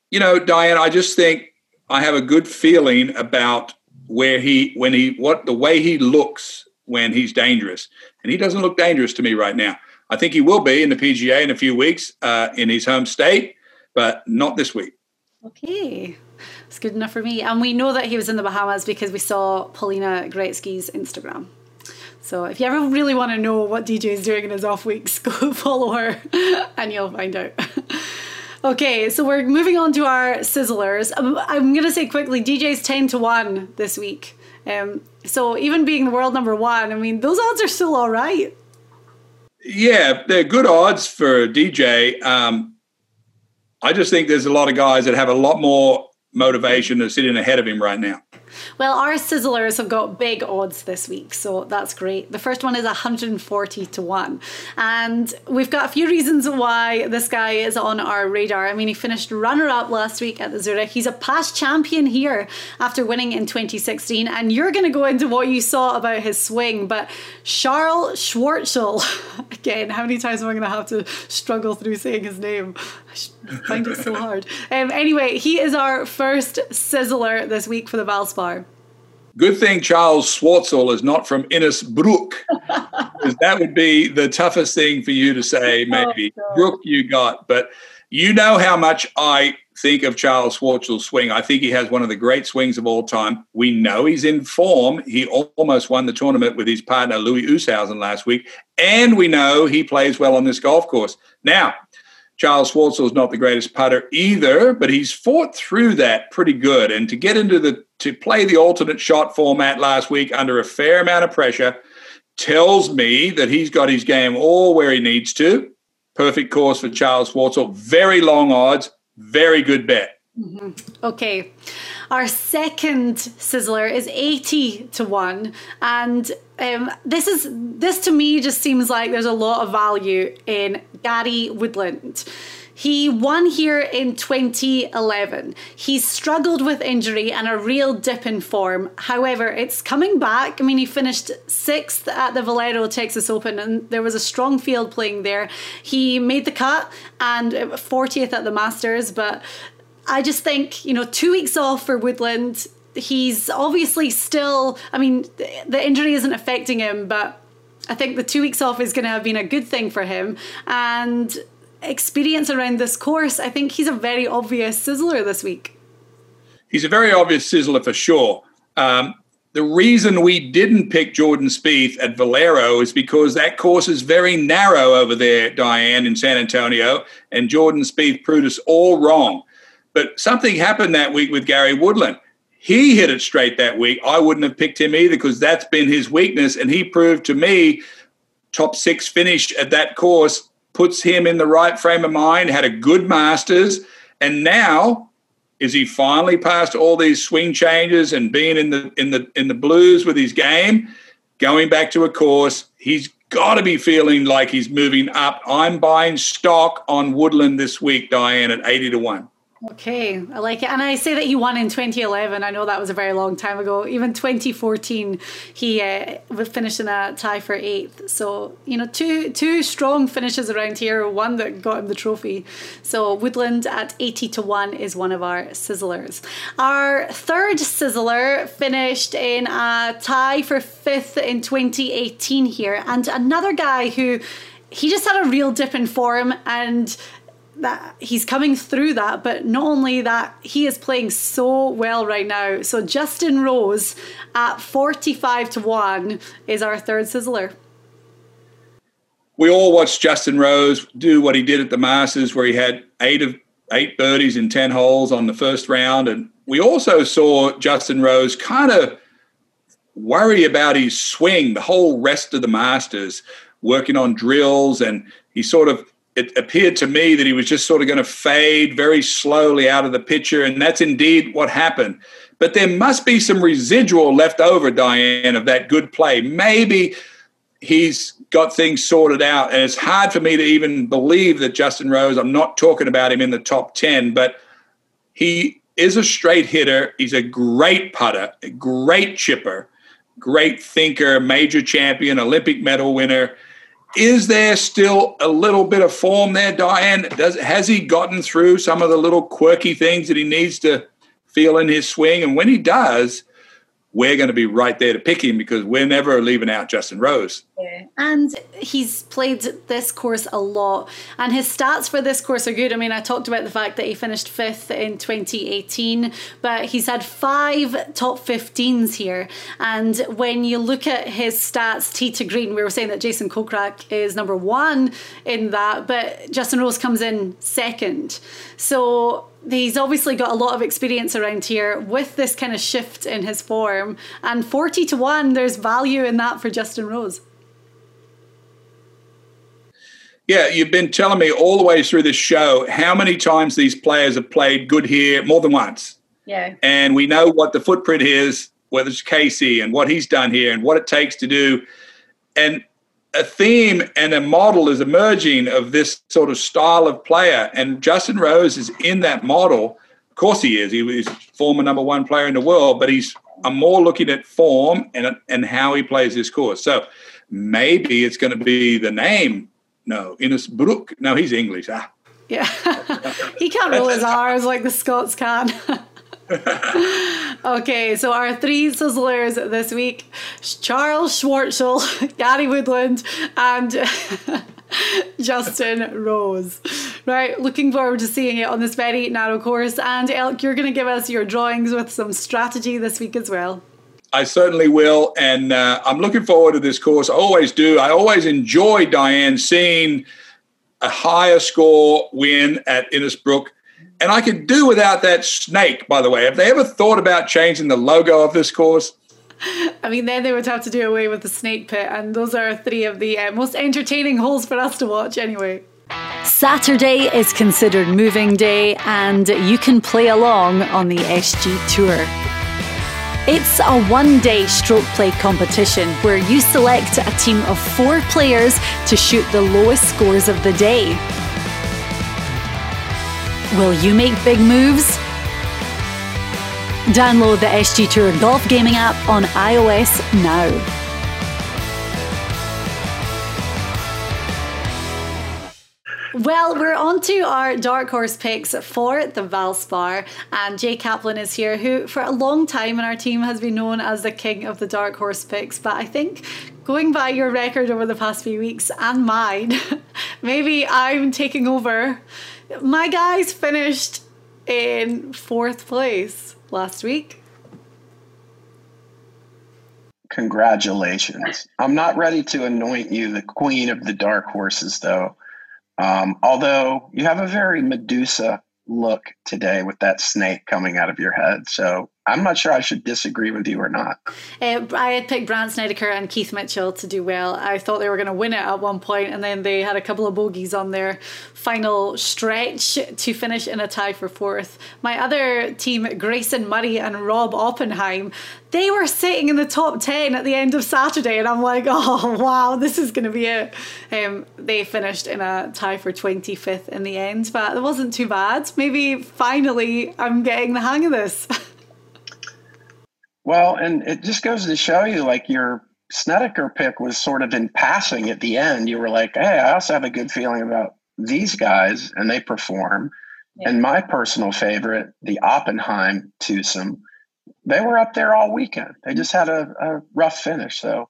you know, Diane, I just think I have a good feeling about where he, when he, what the way he looks when he's dangerous. And he doesn't look dangerous to me right now. I think he will be in the PGA in a few weeks uh, in his home state but not this week. Okay. It's good enough for me. And we know that he was in the Bahamas because we saw Paulina Gretzky's Instagram. So if you ever really want to know what DJ is doing in his off weeks, *laughs* go follow her *laughs* and you'll find out. *laughs* okay, so we're moving on to our sizzlers. Um, I'm going to say quickly DJ's 10 to 1 this week. Um, so even being the world number one, I mean, those odds are still all right. Yeah, they're good odds for DJ. Um, I just think there's a lot of guys that have a lot more motivation to sitting ahead of him right now. Well, our sizzlers have got big odds this week, so that's great. The first one is 140 to 1. And we've got a few reasons why this guy is on our radar. I mean, he finished runner up last week at the Zurich. He's a past champion here after winning in 2016. And you're going to go into what you saw about his swing. But Charles Schwartzel, *laughs* again, how many times am I going to have to struggle through saying his name? I find it so hard. Um, anyway, he is our first sizzler this week for the Valspar. Good thing Charles Schwartzel is not from Innisbrook, because that would be the toughest thing for you to say, *laughs* oh, maybe. Oh, Brook, you got. But you know how much I think of Charles Schwartzel's swing. I think he has one of the great swings of all time. We know he's in form. He almost won the tournament with his partner, Louis Oosthuizen, last week. And we know he plays well on this golf course. Now, Charles Schwartzel is not the greatest putter either, but he's fought through that pretty good. And to get into the to play the alternate shot format last week under a fair amount of pressure tells me that he's got his game all where he needs to. Perfect course for Charles Schwartzel. Very long odds. Very good bet. Mm-hmm. Okay. Our second sizzler is 80 to 1. And um, this is this to me just seems like there's a lot of value in Gary Woodland. He won here in 2011. He struggled with injury and a real dip in form. However, it's coming back. I mean, he finished sixth at the Valero Texas Open, and there was a strong field playing there. He made the cut and 40th at the Masters, but I just think, you know, two weeks off for Woodland. He's obviously still, I mean, the injury isn't affecting him, but I think the two weeks off is going to have been a good thing for him. And experience around this course, I think he's a very obvious sizzler this week. He's a very obvious sizzler for sure. Um, the reason we didn't pick Jordan Spieth at Valero is because that course is very narrow over there, Diane, in San Antonio, and Jordan Spieth proved us all wrong. But something happened that week with Gary Woodland. He hit it straight that week. I wouldn't have picked him either because that's been his weakness. And he proved to me top six finish at that course puts him in the right frame of mind, had a good Masters. And now is he finally past all these swing changes and being in the in the in the blues with his game, going back to a course? He's got to be feeling like he's moving up. I'm buying stock on Woodland this week, Diane, at 80 to 1. Okay, I like it. And I say that he won in 2011. I know that was a very long time ago. Even 2014, he uh, finished in a tie for eighth. So, you know, two two strong finishes around here, one that got him the trophy. So, Woodland at 80 to 1 is one of our sizzlers. Our third sizzler finished in a tie for fifth in 2018 here. And another guy who he just had a real dip in form and that he's coming through that, but not only that, he is playing so well right now. So Justin Rose at 45 to 1 is our third sizzler. We all watched Justin Rose do what he did at the Masters, where he had eight of eight birdies in 10 holes on the first round. And we also saw Justin Rose kind of worry about his swing the whole rest of the Masters, working on drills. And he sort of it appeared to me that he was just sort of going to fade very slowly out of the picture, and that's indeed what happened. But there must be some residual left over, Diane, of that good play. Maybe he's got things sorted out, and it's hard for me to even believe that Justin Rose. I'm not talking about him in the top ten, but he is a straight hitter. He's a great putter, a great chipper, great thinker, major champion, Olympic medal winner is there still a little bit of form there, Diane? Does has he gotten through some of the little quirky things that he needs to feel in his swing? And when he does, we're going to be right there to pick him because we're never leaving out Justin Rose. Yeah. And he's played this course a lot, and his stats for this course are good. I mean, I talked about the fact that he finished fifth in 2018, but he's had five top 15s here. And when you look at his stats, tee to green, we were saying that Jason Kokrak is number one in that, but Justin Rose comes in second. So he's obviously got a lot of experience around here with this kind of shift in his form. And 40 to 1, there's value in that for Justin Rose. Yeah, you've been telling me all the way through this show how many times these players have played good here more than once. Yeah. And we know what the footprint is, whether it's Casey and what he's done here and what it takes to do. And a theme and a model is emerging of this sort of style of player. And Justin Rose is in that model. Of course, he is. He was former number one player in the world, but he's I'm more looking at form and and how he plays his course. So maybe it's going to be the name. No, Innisbrook. No, he's English. Ah. Yeah, *laughs* he can't roll his *laughs* R's like the Scots can. *laughs* *laughs* okay, so our three sizzlers this week Charles Schwartzel, *laughs* Gary Woodland, and *laughs* Justin Rose. Right, looking forward to seeing it on this very narrow course. And Elk, you're going to give us your drawings with some strategy this week as well. I certainly will. And uh, I'm looking forward to this course. I always do. I always enjoy, Diane, seeing a higher score win at Innisbrook and I could do without that snake, by the way. Have they ever thought about changing the logo of this course? I mean, then they would have to do away with the snake pit, and those are three of the uh, most entertaining holes for us to watch anyway. Saturday is considered moving day, and you can play along on the SG Tour. It's a one day stroke play competition where you select a team of four players to shoot the lowest scores of the day. Will you make big moves? Download the SG Tour Golf Gaming app on iOS now. Well, we're on to our dark horse picks for the Valspar, and Jay Kaplan is here, who for a long time in our team has been known as the king of the dark horse picks. But I think going by your record over the past few weeks and mine, *laughs* maybe I'm taking over. My guys finished in fourth place last week. Congratulations. I'm not ready to anoint you the queen of the dark horses, though. Um, although you have a very Medusa look today with that snake coming out of your head. So I'm not sure I should disagree with you or not. Uh, I had picked Brandt Snedeker and Keith Mitchell to do well. I thought they were going to win it at one point, and then they had a couple of bogeys on their final stretch to finish in a tie for fourth. My other team, Grayson Murray and Rob Oppenheim, they were sitting in the top 10 at the end of Saturday, and I'm like, *laughs* oh, wow, this is going to be it. Um, they finished in a tie for 25th in the end, but it wasn't too bad. Maybe finally I'm getting the hang of this. *laughs* Well, and it just goes to show you like your Snedeker pick was sort of in passing at the end. You were like, hey, I also have a good feeling about these guys and they perform. Yeah. And my personal favorite, the Oppenheim twosome, they were up there all weekend. They just had a, a rough finish. So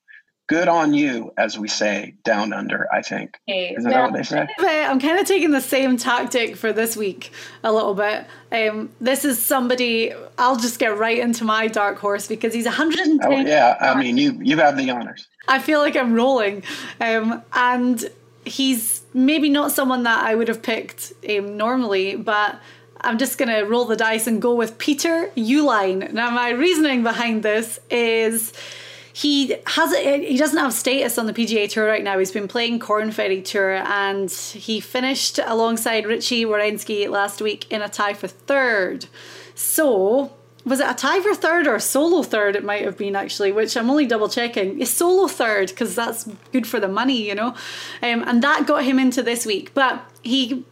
good on you, as we say down under, I think. Hey, Isn't that what they say? I'm kind of taking the same tactic for this week a little bit. Um, this is somebody, I'll just get right into my dark horse because he's 110. Oh, yeah, I mean, you, you have the honors. I feel like I'm rolling. Um, and he's maybe not someone that I would have picked um, normally, but I'm just going to roll the dice and go with Peter Uihlein. Now, my reasoning behind this is he has he doesn't have status on the PGA Tour right now. He's been playing Korn Ferry Tour and he finished alongside Richy Werenski last week in a tie for third. So was it a tie for third or solo third? It might have been actually, which I'm only double checking. It's solo third because that's good for the money, you know, um, and that got him into this week. But he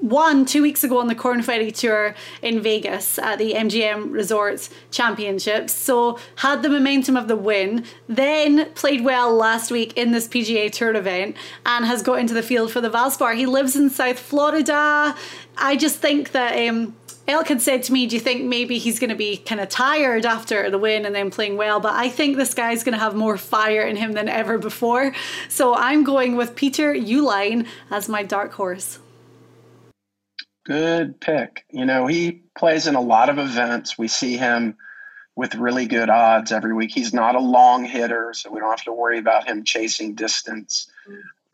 won two weeks ago on the Korn Ferry Tour in Vegas at the MGM Resorts Championships. So had the momentum of the win, then played well last week in this PGA Tour event and has got into the field for the Valspar. He lives in South Florida. I just think that um, Elk had said to me, Do you think maybe he's going to be kind of tired after the win and then playing well? But I think this guy's going to have more fire in him than ever before. So I'm going with Peter Uihlein as my dark horse. Good pick. You know, he plays in a lot of events. We see him with really good odds every week. He's not a long hitter, so we don't have to worry about him chasing distance.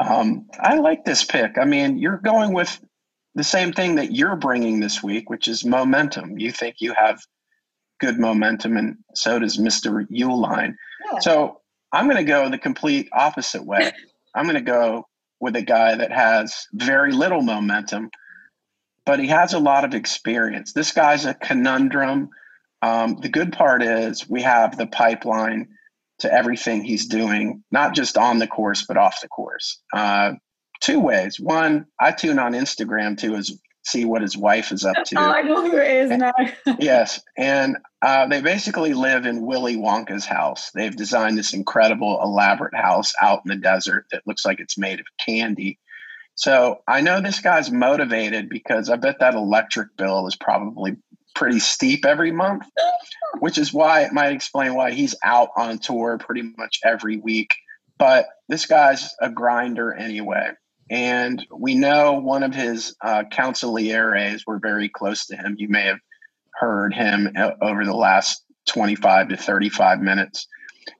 Um, I like this pick. I mean, you're going with the same thing that you're bringing this week, which is momentum. You think you have good momentum, and so does Mr. Uihlein. Yeah. So I'm going to go the complete opposite way. I'm going to go with a guy that has very little momentum but he has a lot of experience. This guy's a conundrum. Um, the good part is we have the pipeline to everything he's doing, not just on the course, but off the course. Uh, two ways. One, I tune on Instagram to is see what his wife is up to. Oh, *laughs* I know who it is now. *laughs* yes. And uh, they basically live in Willy Wonka's house. They've designed this incredible, elaborate house out in the desert that looks like it's made of candy. So I know this guy's motivated because I bet that electric bill is probably pretty steep every month, which is why it might explain why he's out on tour pretty much every week. But this guy's a grinder anyway. And we know one of his uh, consiglieres were very close to him. You may have heard him uh, over the last 25 to 35 minutes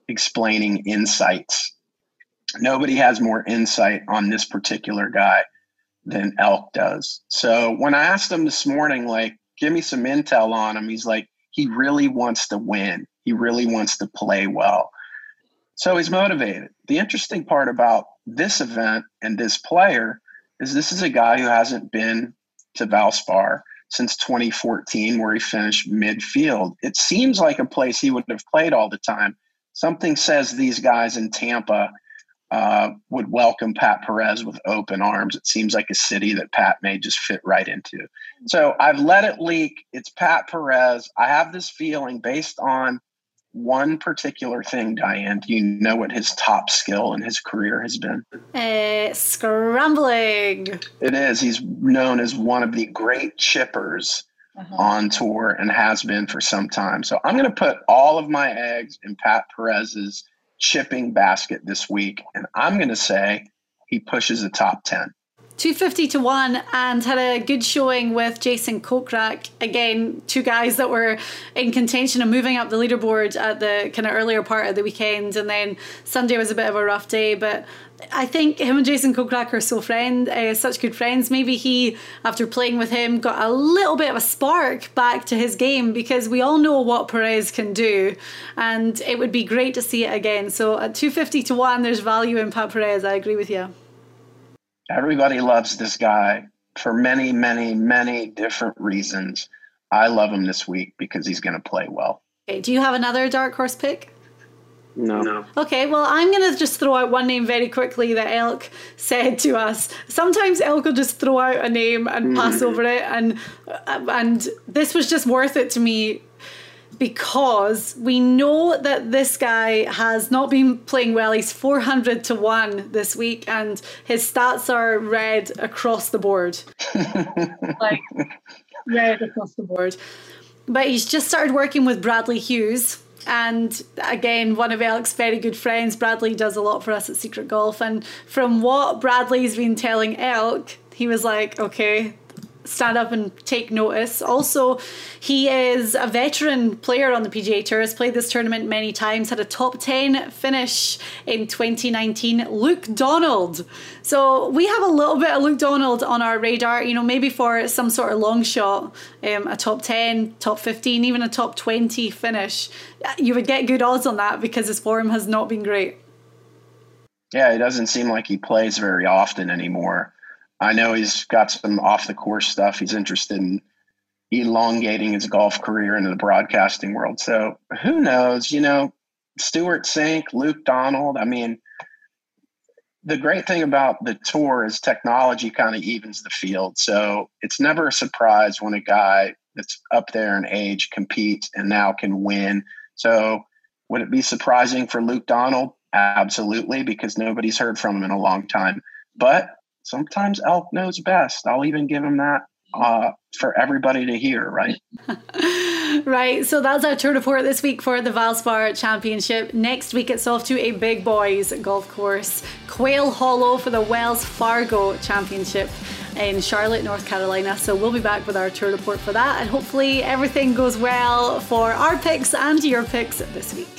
explaining insights nobody has more insight on this particular guy than Elk does. So when I asked him this morning, like, give me some intel on him, he's like, he really wants to win. He really wants to play well. So he's motivated. The interesting part about this event and this player is this is a guy who hasn't been to Valspar since 2014, where he finished midfield. It seems like a place he would have played all the time. Something says these guys in Tampa uh, would welcome Pat Perez with open arms. It seems like a city that Pat may just fit right into. So I've let it leak. It's Pat Perez. I have this feeling based on one particular thing, Diane. Do you know what his top skill in his career has been? Uh, scrambling. It is. He's known as one of the great chippers uh-huh. on tour and has been for some time. So I'm going to put all of my eggs in Pat Perez's chipping basket this week, and I'm going to say he pushes the top 10. 250 to 1 and had a good showing with Jason Kokrak. Again, two guys that were in contention and moving up the leaderboard at the kind of earlier part of the weekend. And then Sunday was a bit of a rough day, but I think him and Jason Kokrak are so friend, uh, such good friends. Maybe he, after playing with him, got a little bit of a spark back to his game because we all know what Perez can do, and it would be great to see it again. So at two fifty to one, there's value in Pat Perez. I agree with you. Everybody loves this guy for many, many, many different reasons. I love him this week because he's going to play well. Okay, do you have another dark horse pick? No. no. Okay, well, I'm going to just throw out one name very quickly that Elk said to us. Sometimes Elk will just throw out a name and pass mm. over it, and and this was just worth it to me because we know that this guy has not been playing well. He's 400 to 1 this week, and his stats are red across the board. *laughs* like, red across the board. But he's just started working with Bradley Hughes. And again, one of Alex's very good friends, Bradley, does a lot for us at Secret Golf. And from what Bradley's been telling Elk, he was like, okay, stand up and take notice. Also, he is a veteran player on the PGA Tour, has played this tournament many times, had a top 10 finish in 2019. Luke Donald. So we have a little bit of Luke Donald on our radar, you know, maybe for some sort of long shot, um, a top 10, top 15, even a top 20 finish. You would get good odds on that because his form has not been great. Yeah, it doesn't seem like he plays very often anymore. I know he's got some off the course stuff. He's interested in elongating his golf career into the broadcasting world. So who knows? You know, Stewart Cink, Luke Donald. I mean, the great thing about the tour is technology kind of evens the field. So it's never a surprise when a guy that's up there in age competes and now can win. So would it be surprising for Luke Donald? Absolutely, because nobody's heard from him in a long time. But sometimes elk knows best. I'll even give him that uh, for everybody to hear, right? *laughs* right. So that's our tour report this week for the Valspar Championship. Next week, it's off to a big boys golf course, Quail Hollow for the Wells Fargo Championship in Charlotte, North Carolina. So we'll be back with our tour report for that, and hopefully everything goes well for our picks and your picks this week.